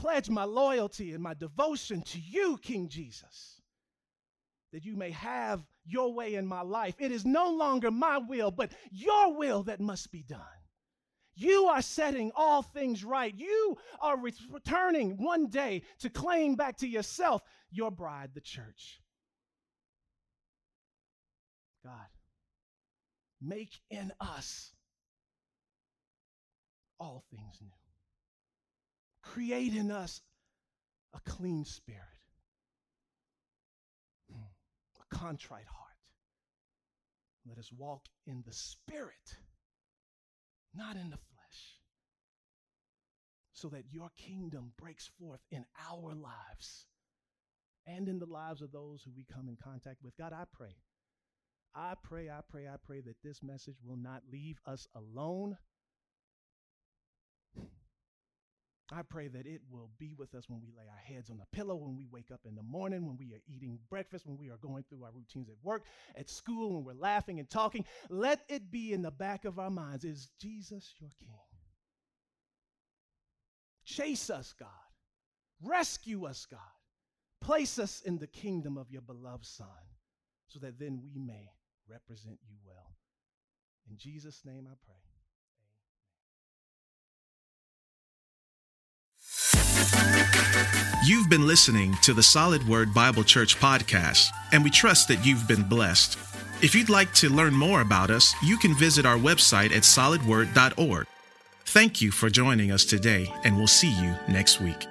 B: Pledge my loyalty and my devotion to you, King Jesus, that you may have your way in my life. It is no longer my will, but your will that must be done. You are setting all things right. You are returning one day to claim back to yourself your bride, the church. God, make in us all things new. Create in us a clean spirit, hmm, a contrite heart. Let us walk in the spirit, not in the flesh, so that your kingdom breaks forth in our lives and in the lives of those who we come in contact with. God, I pray. I pray, I pray, I pray that this message will not leave us alone I pray that it will be with us when we lay our heads on the pillow, when we wake up in the morning, when we are eating breakfast, when we are going through our routines at work, at school, when we're laughing and talking. Let it be in the back of our minds is Jesus your King? Chase us, God. Rescue us, God. Place us in the kingdom of your beloved Son so that then we may represent you well. In Jesus' name I pray.
A: You've been listening to the Solid Word Bible Church podcast, and we trust that you've been blessed. If you'd like to learn more about us, you can visit our website at solidword.org. Thank you for joining us today, and we'll see you next week.